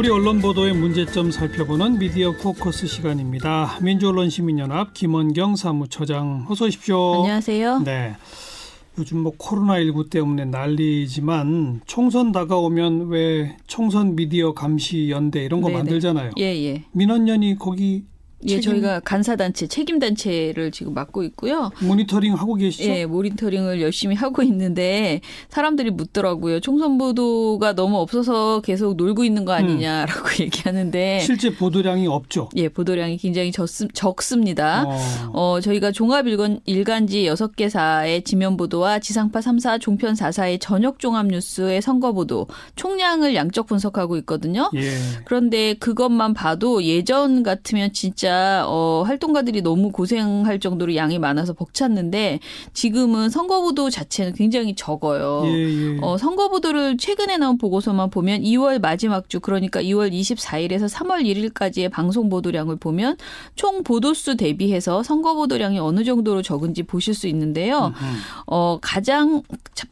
우리 언론 보도의 문제점 살펴보는 미디어 포커스 시간입니다. 민주언론시민연합 김원경 사무처장 어서 오십시오. 안녕하세요. 네. 요즘 뭐 코로나19 때문에 난리지만 총선 다가오면 왜 총선 미디어 감시 연대 이런 거 네네. 만들잖아요. 예, 예. 민원연이 거기 예, 저희가 간사단체, 책임단체를 지금 맡고 있고요. 모니터링 하고 계시죠? 예, 모니터링을 열심히 하고 있는데 사람들이 묻더라고요. 총선 보도가 너무 없어서 계속 놀고 있는 거 아니냐라고 얘기하는데 실제 보도량이 없죠. 예, 보도량이 굉장히 적, 적습 니다. 어. 어, 저희가 종합 일간, 일간지 6개사의 지면 보도와 지상파 3사, 종편 4사의 저녁 종합 뉴스의 선거 보도, 총량을 양적 분석하고 있거든요. 예. 그런데 그것만 봐도 예전 같으면 진짜 어 활동가들이 너무 고생할 정도로 양이 많아서 벅찼는데 지금은 선거보도 자체는 굉장히 적어요. 예, 예. 어, 선거보도를 최근에 나온 보고서만 보면 2월 마지막 주 그러니까 2월 24일에서 3월 1일까지의 방송 보도량을 보면 총 보도수 대비해서 선거 보도량이 어느 정도로 적은지 보실 수 있는데요. 음. 어, 가장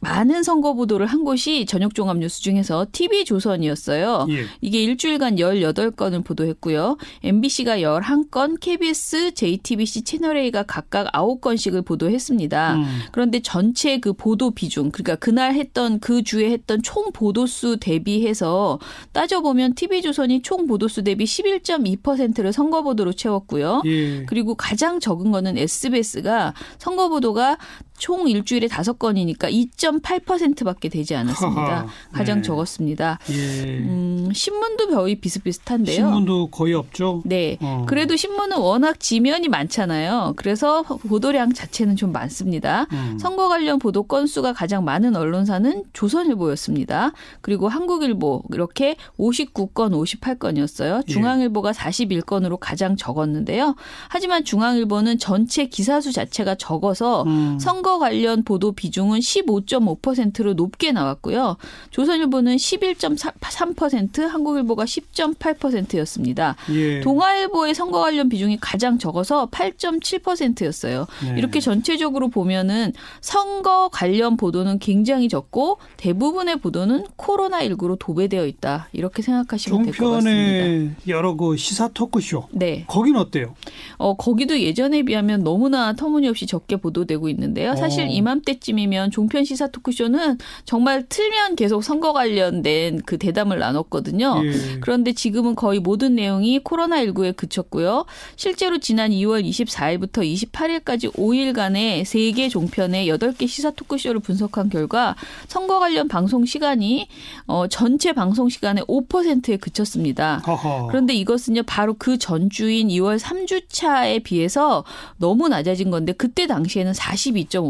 많은 선거 보도를 한 곳이 저녁 종합 뉴스 중에서 TV 조선이었어요. 예. 이게 일주일간 18건을 보도했고요. MBC가 11건, KBS, JTBC, 채널A가 각각 9건씩을 보도했습니다. 음. 그런데 전체 그 보도 비중, 그러니까 그날 했던 그 주에 했던 총 보도수 대비해서 따져보면 TV조선이 총 보도수 대비 11.2%를 선거 보도로 채웠고요. 예. 그리고 가장 적은 거는 SBS가 선거 보도가 총 일주일에 다섯 건이니까 2.8%밖에 되지 않았습니다. 하하. 가장 네. 적었습니다. 예. 음, 신문도 거의 비슷비슷한데요. 신문도 거의 없죠. 네. 어. 그래도 신문은 워낙 지면이 많잖아요. 그래서 보도량 자체는 좀 많습니다. 음. 선거 관련 보도 건수가 가장 많은 언론사는 조선일보였습니다. 그리고 한국일보 이렇게 59건, 58건이었어요. 예. 중앙일보가 41건으로 가장 적었는데요. 하지만 중앙일보는 전체 기사수 자체가 적어서 음. 선거 관련 보도 비중은 15.5%로 높게 나왔고요. 조선일보는 11.3%, 한국일보가 10.8%였습니다. 예. 동아일보의 선거 관련 비중이 가장 적어서 8.7%였어요. 네. 이렇게 전체적으로 보면은 선거 관련 보도는 굉장히 적고 대부분의 보도는 코로나19로 도배되어 있다. 이렇게 생각하시면 될 것 같습니다. 여러 그 시사 토크쇼 네. 거긴 어때요? 어, 거기도 예전에 비하면 너무나 터무니없이 적게 보도되고 있는데요. 사실 어. 이맘때쯤이면 종편 시사 토크쇼는 정말 틀면 계속 선거 관련된 그 대담을 나눴거든요. 예. 그런데 지금은 거의 모든 내용이 코로나19에 그쳤고요. 실제로 지난 2월 24일부터 28일까지 5일간의 3개 종편의 8개 시사 토크쇼를 분석한 결과 선거 관련 방송 시간이 어, 전체 방송 시간의 5%에 그쳤습니다. 허허. 그런데 이것은요, 바로 그 전주인 2월 3주차에 비해서 너무 낮아진 건데, 그때 당시에는 42.5%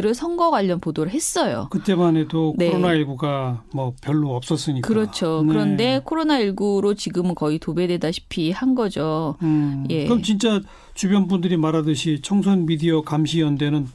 를 선거 관련 보도를 했어요. 그때만 해도 네. 코로나19가 뭐 별로 없었으니까. 그렇죠. 네. 그런데 코로나19로 지금은 거의 도배되다시피 한 거죠. 음. 예. 그럼 진짜 주변 분들이 말하듯이 청소년 미디어 감시 연대는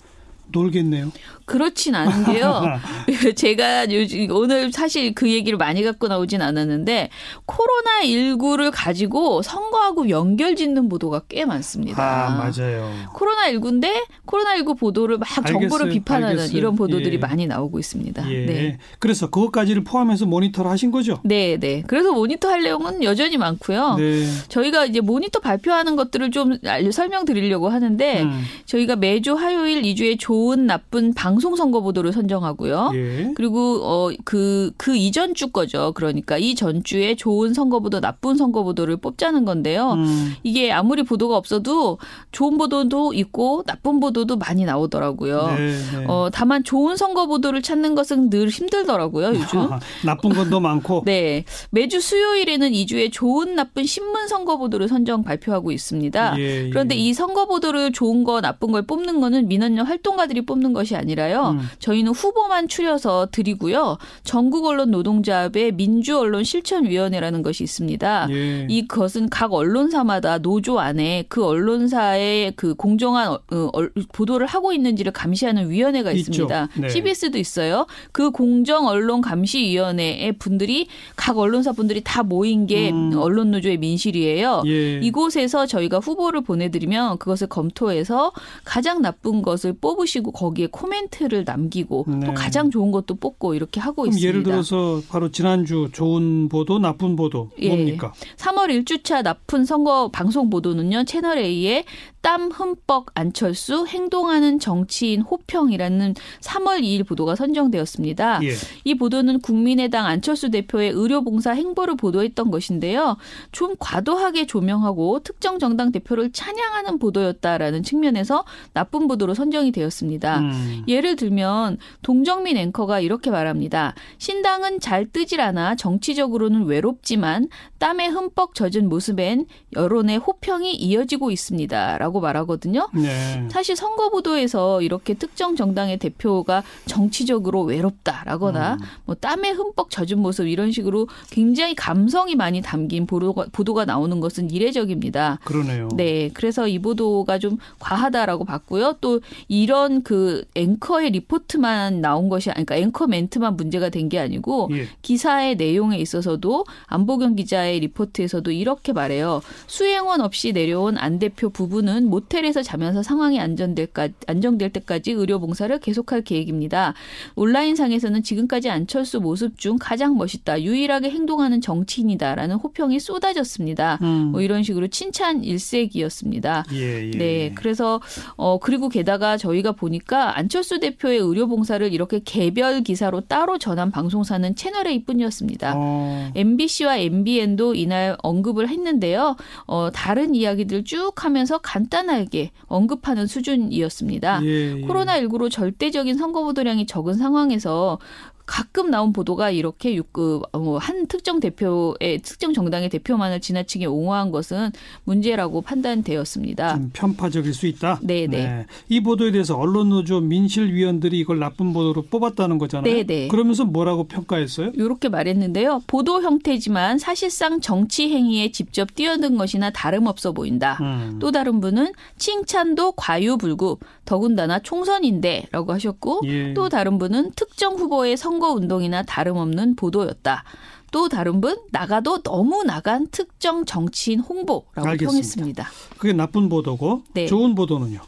놀겠네요. 그렇진 않은 게요. 제가 요즘 오늘 사실 그 얘기를 많이 갖고 나오진 않았는데 코로나 19를 가지고 선거하고 연결 짓는 보도가 꽤 많습니다. 아 맞아요. 코로나 19인데 코로나 19 보도를 막 알겠어요. 비판하는 알겠어요. 이런 보도들이 예. 많이 나오고 있습니다. 예. 네. 그래서 그것까지를 포함해서 모니터를 하신 거죠? 네, 네. 그래서 모니터 할 내용은 여전히 많고요. 네. 저희가 이제 모니터 발표하는 것들을 좀 설명드리려고 하는데 음. 저희가 매주 화요일 2주에 좋은 나쁜 방송 선거 보도를 선정하고요. 예. 그리고 어그그 그 이전 주 거죠. 그러니까 이 전주에 좋은 선거 보도 나쁜 선거 보도를 뽑자는 건데요. 음. 이게 아무리 보도가 없어도 좋은 보도도 있고 나쁜 보도도 많이 나오더라고요. 네, 네. 어 다만 좋은 선거 보도를 찾는 것은 늘 힘들더라고요, 요즘. 나쁜 건도 많고. 네. 매주 수요일에는 이주에 좋은 나쁜 신문 선거 보도를 선정 발표하고 있습니다. 예, 예. 그런데 이 선거 보도를 좋은 거 나쁜 걸 뽑는 거는 민원연 활동가 들이 뽑는 것이 아니라요. 음. 저희는 후보만 추려서 드리고요. 전국 언론 노동자합의 민주 언론 실천위원회라는 것이 있습니다. 예. 이것은 각 언론사마다 노조 안에 그 언론사의 그 공정한 어, 어, 보도를 하고 있는지를 감시하는 위원회가. 있습니다. 네. CBS도 있어요. 그 공정 언론 감시 위원회의 분들이 각 언론사 분들이 다 모인 게 음. 언론 노조의 민실이에요. 예. 이곳에서 저희가 후보를 보내드리면 그것을 검토해서 가장 나쁜 것을 해가지고 거기에 코멘트를 남기고 네. 또 가장 좋은 것도 뽑고 이렇게 하고 있습니다. 예를 들어서 바로 지난주 좋은 보도, 나쁜 보도 예. 뭡니까? 3월 1주차 나쁜 선거 방송 보도는요. 채널 A에 땀 흠뻑 안철수 행동하는 정치인 호평이라는 3월 2일 보도가 선정되었습니다. 예. 이 보도는 국민의당 안철수 대표의 의료봉사 행보를 보도했던 것인데요. 좀 과도하게 조명하고 특정 정당 대표를 찬양하는 보도였다라는 측면에서 나쁜 보도로 선정이 되었습니다. 음. 예를 들면 동정민 앵커가 이렇게 말합니다. 신당은 잘 뜨질 않아 정치적으로는 외롭지만 땀에 흠뻑 젖은 모습엔 여론의 호평이 이어지고 있습니다. 라고 말하거든요. 네. 사실 선거 보도에서 이렇게 특정 정당의 대표가 정치적으로 외롭다라거나 음. 뭐 땀에 흠뻑 젖은 모습 이런 식으로 굉장히 감성이 많이 담긴 보도가, 보도가 나오는 것은 이례적입니다. 그러네요. 네, 그래서 이 보도가 좀 과하다라고 봤고요. 또 이런 그 앵커의 리포트만 나온 것이 아니 그러니까 앵커 멘트만 문제가 된 게 아니고 예. 기사의 내용에 있어서도 안보경 기자의 리포트에서도 이렇게 말해요. 수행원 없이 내려온 안 대표 부부는 모텔에서 자면서 상황이 안전될까, 안정될 때까지 의료 봉사를 계속할 계획입니다. 온라인상에서는 지금까지 안철수 모습 중 가장 멋있다, 유일하게 행동하는 정치인이다라는 호평이 쏟아졌습니다. 음. 뭐 이런 식으로 칭찬 일색이었습니다. 예, 예. 네, 그래서 어 그리고 게다가 저희가 보니까 안철수 대표의 의료 봉사를 이렇게 개별 기사로 따로 전한 방송사는 채널 A뿐이었습니다. 어, MBC와 MBN도 이날 언급을 했는데요. 어, 다른 이야기들 쭉 하면서 간단하게 언급하는 수준이었습니다. 예, 예. 코로나19로 절대적인 선거 보도량이 적은 상황에서 가끔 나온 보도가 이렇게 육- 어, 한 특정 대표의 특정 정당의 대표만을 지나치게 옹호한 것은 문제라고 판단되었습니다. 좀 편파적일 수 있다. 네, 네. 이 보도에 대해서 언론노조 민실위원들이 이걸 나쁜 보도로 뽑았다는 거잖아요. 네, 네. 그러면서 뭐라고 평가했어요? 이렇게 말했는데요. 보도 형태지만 사실상 정치 행위에 직접 뛰어든 것이나 다름없어 보인다. 음. 또 다른 분은 칭찬도 과유불급, 더군다나 총선인데라고 하셨고 예. 또 다른 분은 특정 후보의 선거 운동이나 다름없는 보도였다. 또 다른 분 나가도 너무 나간 특정 정치인 홍보라고 알겠습니다. 평했습니다. 그게 나쁜 보도고 네. 좋은 보도는요.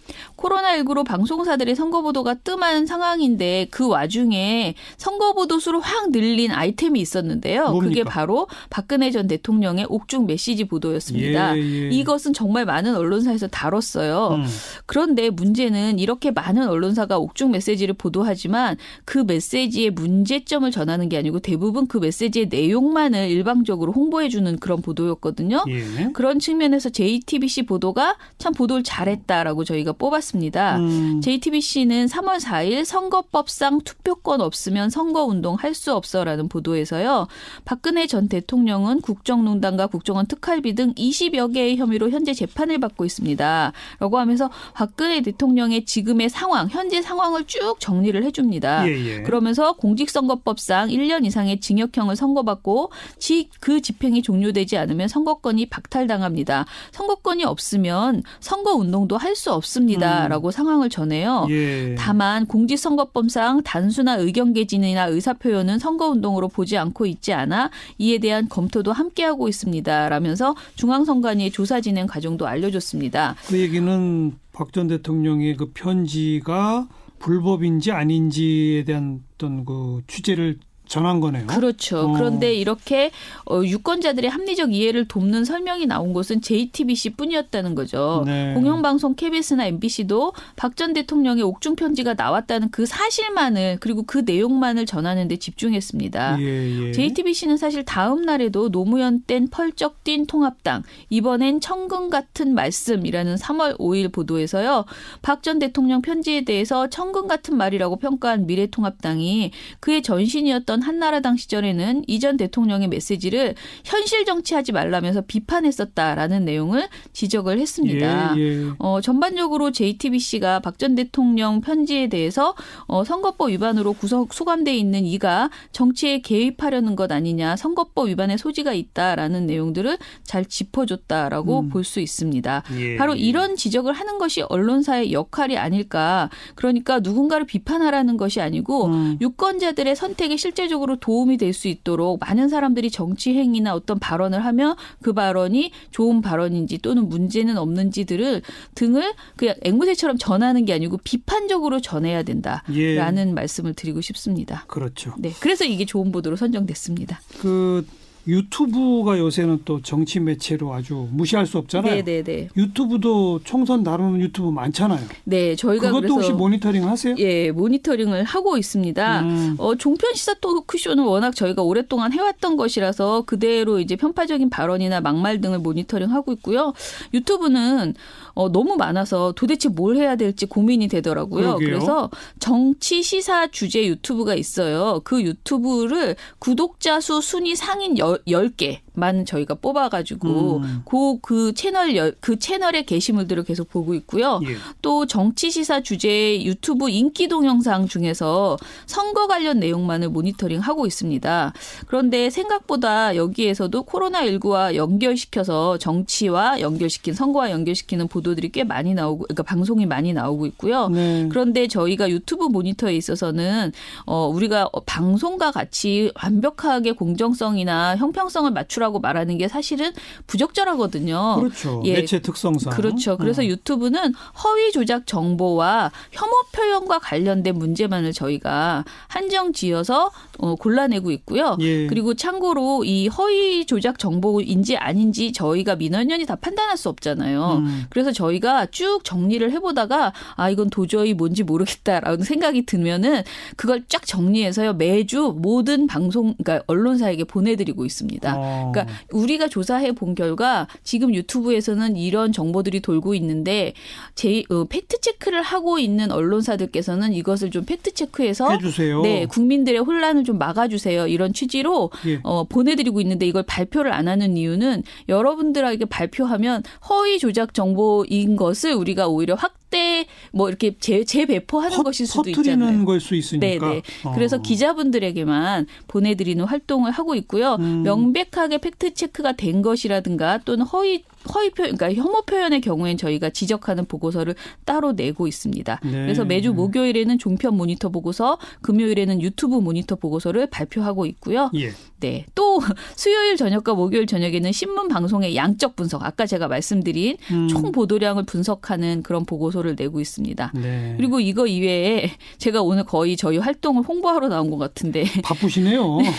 코로나19로 방송사들의 선거 보도가 뜸한 상황인데 그 와중에 선거 보도 수를 확 늘린 아이템이 있었는데요. 뭡니까? 그게 바로 박근혜 전 대통령의 옥중 메시지 보도였습니다. 예, 예. 이것은 정말 많은 언론사에서 다뤘어요. 음. 그런데 문제는 이렇게 많은 언론사가 옥중 메시지를 보도하지만 그 메시지의 문제점을 전하는 게 아니고 대부분 그 메시지의 내용만을 일방적으로 홍보해주는 그런 보도였거든요. 예. 그런 측면에서 JTBC 보도가 참 보도를 잘했다라고 저희가 뽑았습니다. 음. JTBC는 3월 4일 선거법상 투표권 없으면 선거운동 할 수 없어라는 보도에서요. 박근혜 전 대통령은 국정농단과 국정원 특활비 등 20여 개의 혐의로 현재 재판을 받고 있습니다. 라고 하면서 박근혜 대통령의 지금의 상황, 현재 상황을 쭉 정리를 해줍니다. 예, 예. 그러면서 공직선거법상 1년 이상의 징역형을 선고받고 지, 그 집행이 종료되지 않으면 선거권이 박탈당합니다. 선거권이 없으면 선거운동도 할 수 없습니다 라고 상황을 전해요. 음. 예. 다만 공직선거법상 단순한 의견 개진이나 의사표현은 선거운동으로 보지 않고 있지 않아 이에 대한 검토도 함께하고 있습니다. 라면서 중앙선관위의 조사 진행 과정도 알려줬습니다. 그 얘기는 박 전 대통령의 그 편지가 불법인지 아닌지에 대한 어떤 그 취재를 전한 거네요. 그렇죠. 어. 그런데 이렇게 어, 유권자들의 합리적 이해를 돕는 설명이 나온 곳은 JTBC 뿐이었다는 거죠. 네. 공영방송 KBS나 MBC도 박 전 대통령의 옥중 편지가 나왔다는 그 사실만을 그리고 그 내용만을 전하는 데 집중했습니다. 예, 예. JTBC는 사실 다음 날에도 노무현 땐 펄쩍 뛴 통합당 이번엔 천금 같은 말씀이라는 3월 5일 보도에서요. 박 전 대통령 편지에 대해서 천금 같은 말이라고 평가한 미래통합당이 그의 전신이었던 한나라당 시절에는 이전 대통령의 메시지를 현실 정치하지 말라면서 비판했었다라는 내용을 지적을 했습니다. 예, 예. 어, 전반적으로 JTBC가 박 전 대통령 편지에 대해서 어, 선거법 위반으로 구속 소감돼 있는 이가 정치에 개입하려는 것 아니냐, 선거법 위반의 소지가 있다라는 내용들을 잘 짚어줬다라고 음. 볼수 있습니다. 예, 바로 예. 이런 지적을 하는 것이 언론사의 역할이 아닐까. 그러니까 누군가를 비판하라는 것이 아니고 음. 유권자들의 선택에 실제 실제적으로 도움이 될 수 있도록 많은 사람들이 정치 행위나 어떤 발언을 하면 그 발언이 좋은 발언인지 또는 문제는 없는지들을 등을 그냥 앵무새처럼 전하는 게 아니고 비판적으로 전해야 된다라는 예. 말씀을 드리고 싶습니다. 그렇죠. 네, 그래서 이게 좋은 보도로 선정됐습니다. 그 유튜브가 요새는 또 정치 매체로 아주 무시할 수 없잖아요. 네네네. 네, 네. 유튜브도 총선 다루는 유튜브 많잖아요. 네, 저희가 그것도 혹시 모니터링 하세요? 예, 모니터링을 하고 있습니다. 음. 어, 종편 시사 토크쇼는 워낙 저희가 오랫동안 해왔던 것이라서 그대로 이제 편파적인 발언이나 막말 등을 모니터링하고 있고요. 유튜브는 어, 너무 많아서 도대체 뭘 해야 될지 고민이 되더라고요. 그러게요. 그래서 정치 시사 주제 유튜브가 있어요. 그 유튜브를 구독자 수 순위 상인 10개만 저희가 뽑아가지고 음. 그, 그 채널, 열, 그 채널의 게시물들을 계속 보고 있고요. 예. 또 정치 시사 주제 유튜브 인기 동영상 중에서 선거 관련 내용만을 모니터링 하고 있습니다. 그런데 생각보다 여기에서도 코로나19와 연결시켜서 정치와 연결시킨 선거와 연결시키는 보도 보도들이 꽤 많이 나오고 그러니까 방송이 많이 나오고 있고요. 네. 그런데 저희가 유튜브 모니터에 있어서는 어 우리가 방송과 같이 완벽하게 공정성이나 형평성을 맞추라고 말하는 게 사실은 부적절하거든요. 그렇죠. 예. 매체 특성상. 그렇죠. 그래서 음. 유튜브는 허위 조작 정보와 혐오 표현과 관련된 문제만을 저희가 한정 지어서 어, 골라내고 있고요. 예. 그리고 참고로 이 허위 조작 정보인지 아닌지 저희가 민원연이 다 판단할 수 없잖아요. 음. 그래서 저희가 쭉 정리를 해보다가 아 이건 도저히 뭔지 모르겠다라는 생각이 들면은 그걸 쫙 정리해서요 매주 모든 방송 그러니까 언론사에게 보내드리고 있 습니다. 어. 그러니까 우리가 조사해 본 결과 지금 유튜브에서는 이런 정보들이 돌고 있는데 제 어, 팩트 체크를 하고 있는 언론사들께서는 이것을 좀 팩트 체크해서 해주세요. 네 국민들의 혼란을 좀 막아주세요 이런 취지로 예. 어, 보내드리고 있는데 이걸 발표를 안 하는 이유는 여러분들에게 발표하면 허위 조작 정보 인 것을 우리가 오히려 확대 뭐 이렇게 재, 재배포하는 허, 것일 수도 있잖아요. 걸수 있으니까. 네 네. 어. 그래서 기자분들에게만 보내드리는 활동을 하고 있고요. 음. 명백하게 팩트 체크가 된 것이라든가 또는 허위 허위 표현, 그러니까 혐오 표현의 경우엔 저희가 지적하는 보고서를 따로 내고 있습니다. 네. 그래서 매주 목요일에는 종편 모니터 보고서, 금요일에는 유튜브 모니터 보고서를 발표하고 있고요. 예. 네. 또 수요일 저녁과 목요일 저녁에는 신문 방송의 양적 분석, 아까 제가 말씀드린 음. 총 보도량을 분석하는 그런 보고서를 내고 있습니다. 네. 그리고 이거 이외에 제가 오늘 거의 저희 활동을 홍보하러 나온 것 같은데 바쁘시네요. 네.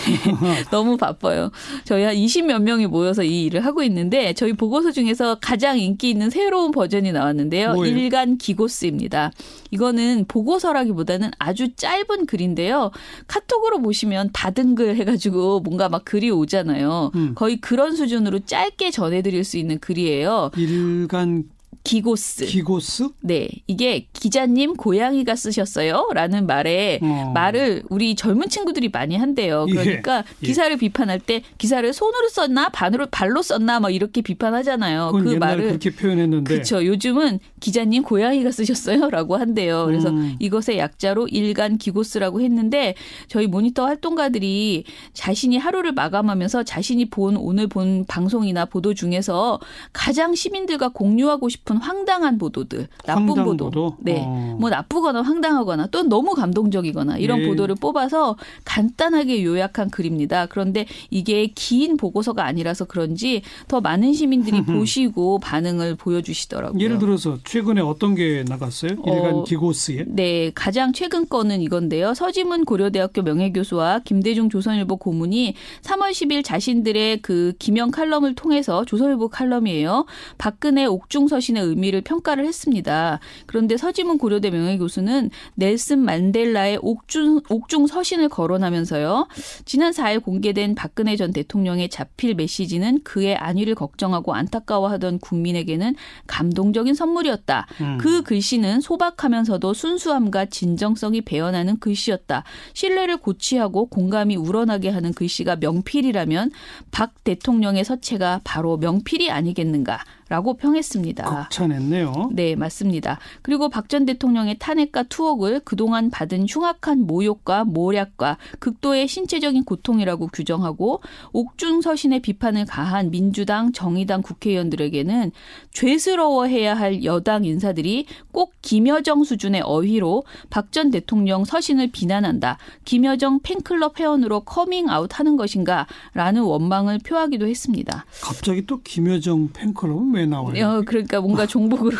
너무 바빠요. 저희 한 20 몇 명이 모여서 이 일을 하고 있는데 저희 보고서 중에서 가장 인기 있는 새로운 버전이 나왔는데요. 뭐예요? 일간 기고스입니다. 이거는 보고서라기보다는 아주 짧은 글인데요. 카톡으로 보시면 다등글 해가지고 뭔가 막 글이 오잖아요. 음. 거의 그런 수준으로 짧게 전해드릴 수 있는 글이에요. 일간 기고스. 기고스? 네. 이게 기자님 고양이가 쓰셨어요? 라는 말에 어. 말을 우리 젊은 친구들이 많이 한대요. 예. 그러니까 예. 기사를 비판할 때 기사를 손으로 썼나 반으로 발로 썼나 막 이렇게 비판하잖아요. 그 말을 그렇게 표현했는데. 그렇죠. 요즘은 기자님 고양이가 쓰셨어요? 라고 한대요. 그래서 음. 이것의 약자로 일간 기고스라고 했는데 저희 모니터 활동가들이 자신이 하루를 마감하면서 자신이 본 오늘 본 방송이나 보도 중에서 가장 시민들과 공유하고 싶은 싶은 황당한 보도들, 나쁜 황당 보도, 보도? 네, 어. 뭐 나쁘거나 황당하거나 또 너무 감동적이거나 이런 예. 보도를 뽑아서 간단하게 요약한 글입니다. 그런데 이게 긴 보고서가 아니라서 그런지 더 많은 시민들이 보시고 반응을 보여주시더라고요. 예를 들어서 최근에 어떤 게 나갔어요? 일간 어, 기고스에? 네, 가장 최근 거는 이건데요. 서지문 고려대학교 명예교수와 김대중 조선일보 고문이 3월 10일 자신들의 그 기명 칼럼을 통해서 조선일보 칼럼이에요. 박근혜 옥중 서신의 의미를 평가를 했습니다. 그런데 서지문 고려대 명예교수는 넬슨 만델라의 옥중, 옥중 서신을 거론하면서요. 지난 4일 공개된 박근혜 전 대통령의 자필 메시지는 그의 안위를 걱정하고 안타까워하던 국민에게는 감동적인 선물이었다. 음. 그 글씨는 소박하면서도 순수함과 진정성이 배어나는 글씨였다. 신뢰를 고취하고 공감이 우러나게 하는 글씨가 명필이라면 박 대통령의 서체가 바로 명필이 아니겠는가. 라고 평했습니다. 극찬했네요. 네, 맞습니다. 그리고 박 전 대통령의 탄핵과 투옥을 그동안 받은 흉악한 모욕과 모략과 극도의 신체적인 고통이라고 규정하고 옥중서신의 비판을 가한 민주당, 정의당 국회의원들에게는 죄스러워해야 할 여당 인사들이 꼭 김여정 수준의 어휘로 박 전 대통령 서신을 비난한다. 김여정 팬클럽 회원으로 커밍아웃 하는 것인가? 라는 원망을 표하기도 했습니다. 갑자기 또 김여정 팬클럽은 왜 나와요? 어, 그러니까 뭔가 종북으로.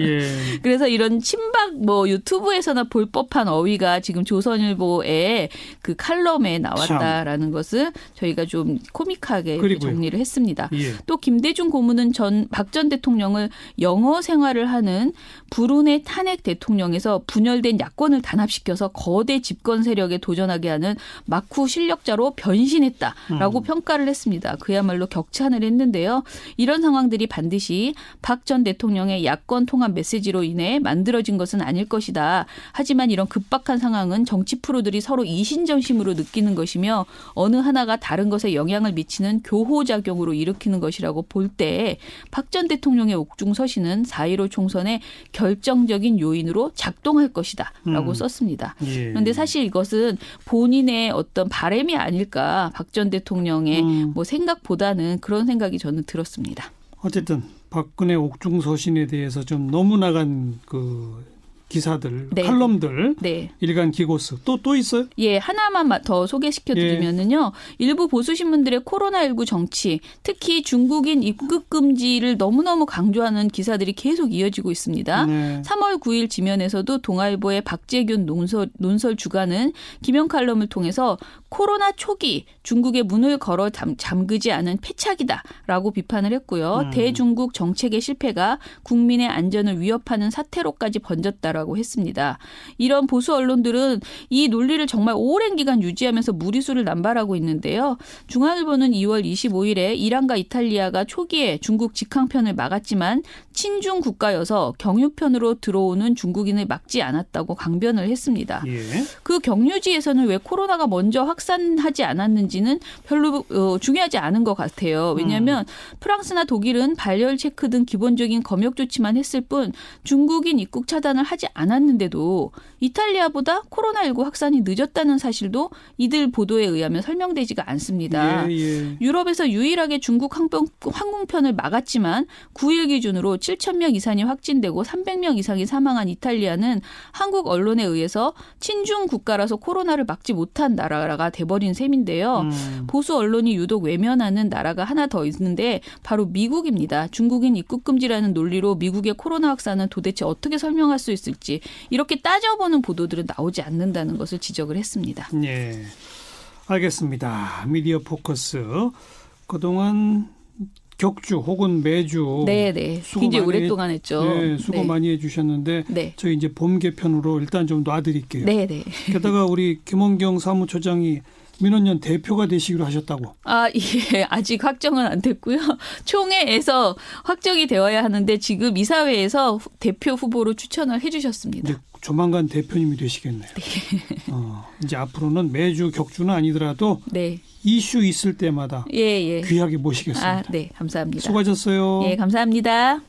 예. 그래서 이런 친박 뭐 유튜브에서나 볼 법한 어휘가 지금 조선일보의 그 칼럼에 나왔다라는 것을 저희가 좀 코믹하게 그리고요. 정리를 했습니다. 예. 또 김대중 고문은 전 박 전 대통령을 영어 생활을 하는 불운의 탄핵 대통령에서 분열된 야권을 단합시켜서 거대 집권 세력에 도전하게 하는 막후 실력자로 변신했다라고 음. 평가를 했습니다. 그야말로 격찬을 했는데요. 이런 상황들이 반드 시 박 전 대통령의 야권 통합 메시지로 인해 만들어진 것은 아닐 것이다. 하지만 이런 급박한 상황은 정치 프로들이 서로 이신전심으로 느끼는 것이며 어느 하나가 다른 것에 영향을 미치는 교호작용으로 일으키는 것이라고 볼 때 박 전 대통령의 옥중 서신은 4.15 총선의 결정적인 요인으로 작동할 것이다. 라고 음. 썼습니다. 예. 그런데 사실 이것은 본인의 어떤 바램이 아닐까 박 전 대통령의 음. 뭐 생각보다는 그런 생각이 저는 들었습니다. 어쨌든 박근혜 옥중 서신에 대해서 좀 너무 나간 그 기사들, 네. 칼럼들, 네. 일간 기고스 또또 있어요? 예, 하나만 마- 더 소개시켜 드리면은요. 일부 보수 신문들의 코로나19 정치, 특히 중국인 입국 금지를 너무너무 강조하는 기사들이 계속 이어지고 있습니다. 네. 3월 9일 지면에서도 동아일보의 박재균 논설, 논설 주간은 김영 칼럼을 통해서 코로나 초기 중국의 문을 걸어 잠, 잠그지 않은 패착이다라고 비판을 했고요. 음. 대중국 정책의 실패가 국민의 안전을 위협하는 사태로까지 번졌다라고 했습니다. 이런 보수 언론들은 이 논리를 정말 오랜 기간 유지하면서 무리수를 남발하고 있는데요. 중앙일보는 2월 25일에 이란과 이탈리아가 초기에 중국 직항편을 막았지만 친중 국가여서 경유편으로 들어오는 중국인을 막지 않았다고 강변을 했습니다. 예. 그 경유지에서는 왜 코로나가 먼저 확 산하지 않았는지는 별로 어, 중요하지 않은 것 같아요. 왜냐하면 프랑스나 독일은 발열 체크 등 기본적인 검역 조치만 했을 뿐 중국인 입국 차단을 하지 않았는데도 이탈리아보다 코로나19 확산이 늦었다는 사실도 이들 보도에 의하면 설명되지가 않습니다. 예, 예. 유럽에서 유일하게 중국 항공, 항공편을 막았지만 9일 기준으로 7천 명 이상이 확진되고 300명 이상이 사망한 이탈리아는 한국 언론에 의해서 친중 국가라서 코로나를 막지 못한 나라가 돼버린 셈인데요. 음. 보수 언론이 유독 외면하는 나라가 하나 더 있는데 바로 미국입니다. 중국인 입국 금지라는 논리로 미국의 코로나 확산은 도대체 어떻게 설명할 수 있을지 이렇게 따져보는 보도들은 나오지 않는다는 것을 지적을 했습니다. 예. 알겠습니다. 미디어 포커스. 그동안 격주 혹은 매주 네, 네. 수고 굉장히 오랫동안 했죠. 네, 수고 네. 많이 해주셨는데 네. 저희 이제 봄 개편으로 일단 좀 놔드릴게요. 네, 네. 게다가 우리 김원경 사무처장이 민원연 대표가 되시기로 하셨다고. 아, 예, 아직 확정은 안 됐고요. 총회에서 확정이 되어야 하는데 지금 이사회에서 후- 대표 후보로 추천을 해 주셨습니다. 조만간 대표님이 되시겠네요. 어, 이제 앞으로는 매주 격주는 아니더라도 네, 이슈 있을 때마다 예, 예. 귀하게 모시겠습니다. 아, 네, 감사합니다. 수고하셨어요. 예, 감사합니다.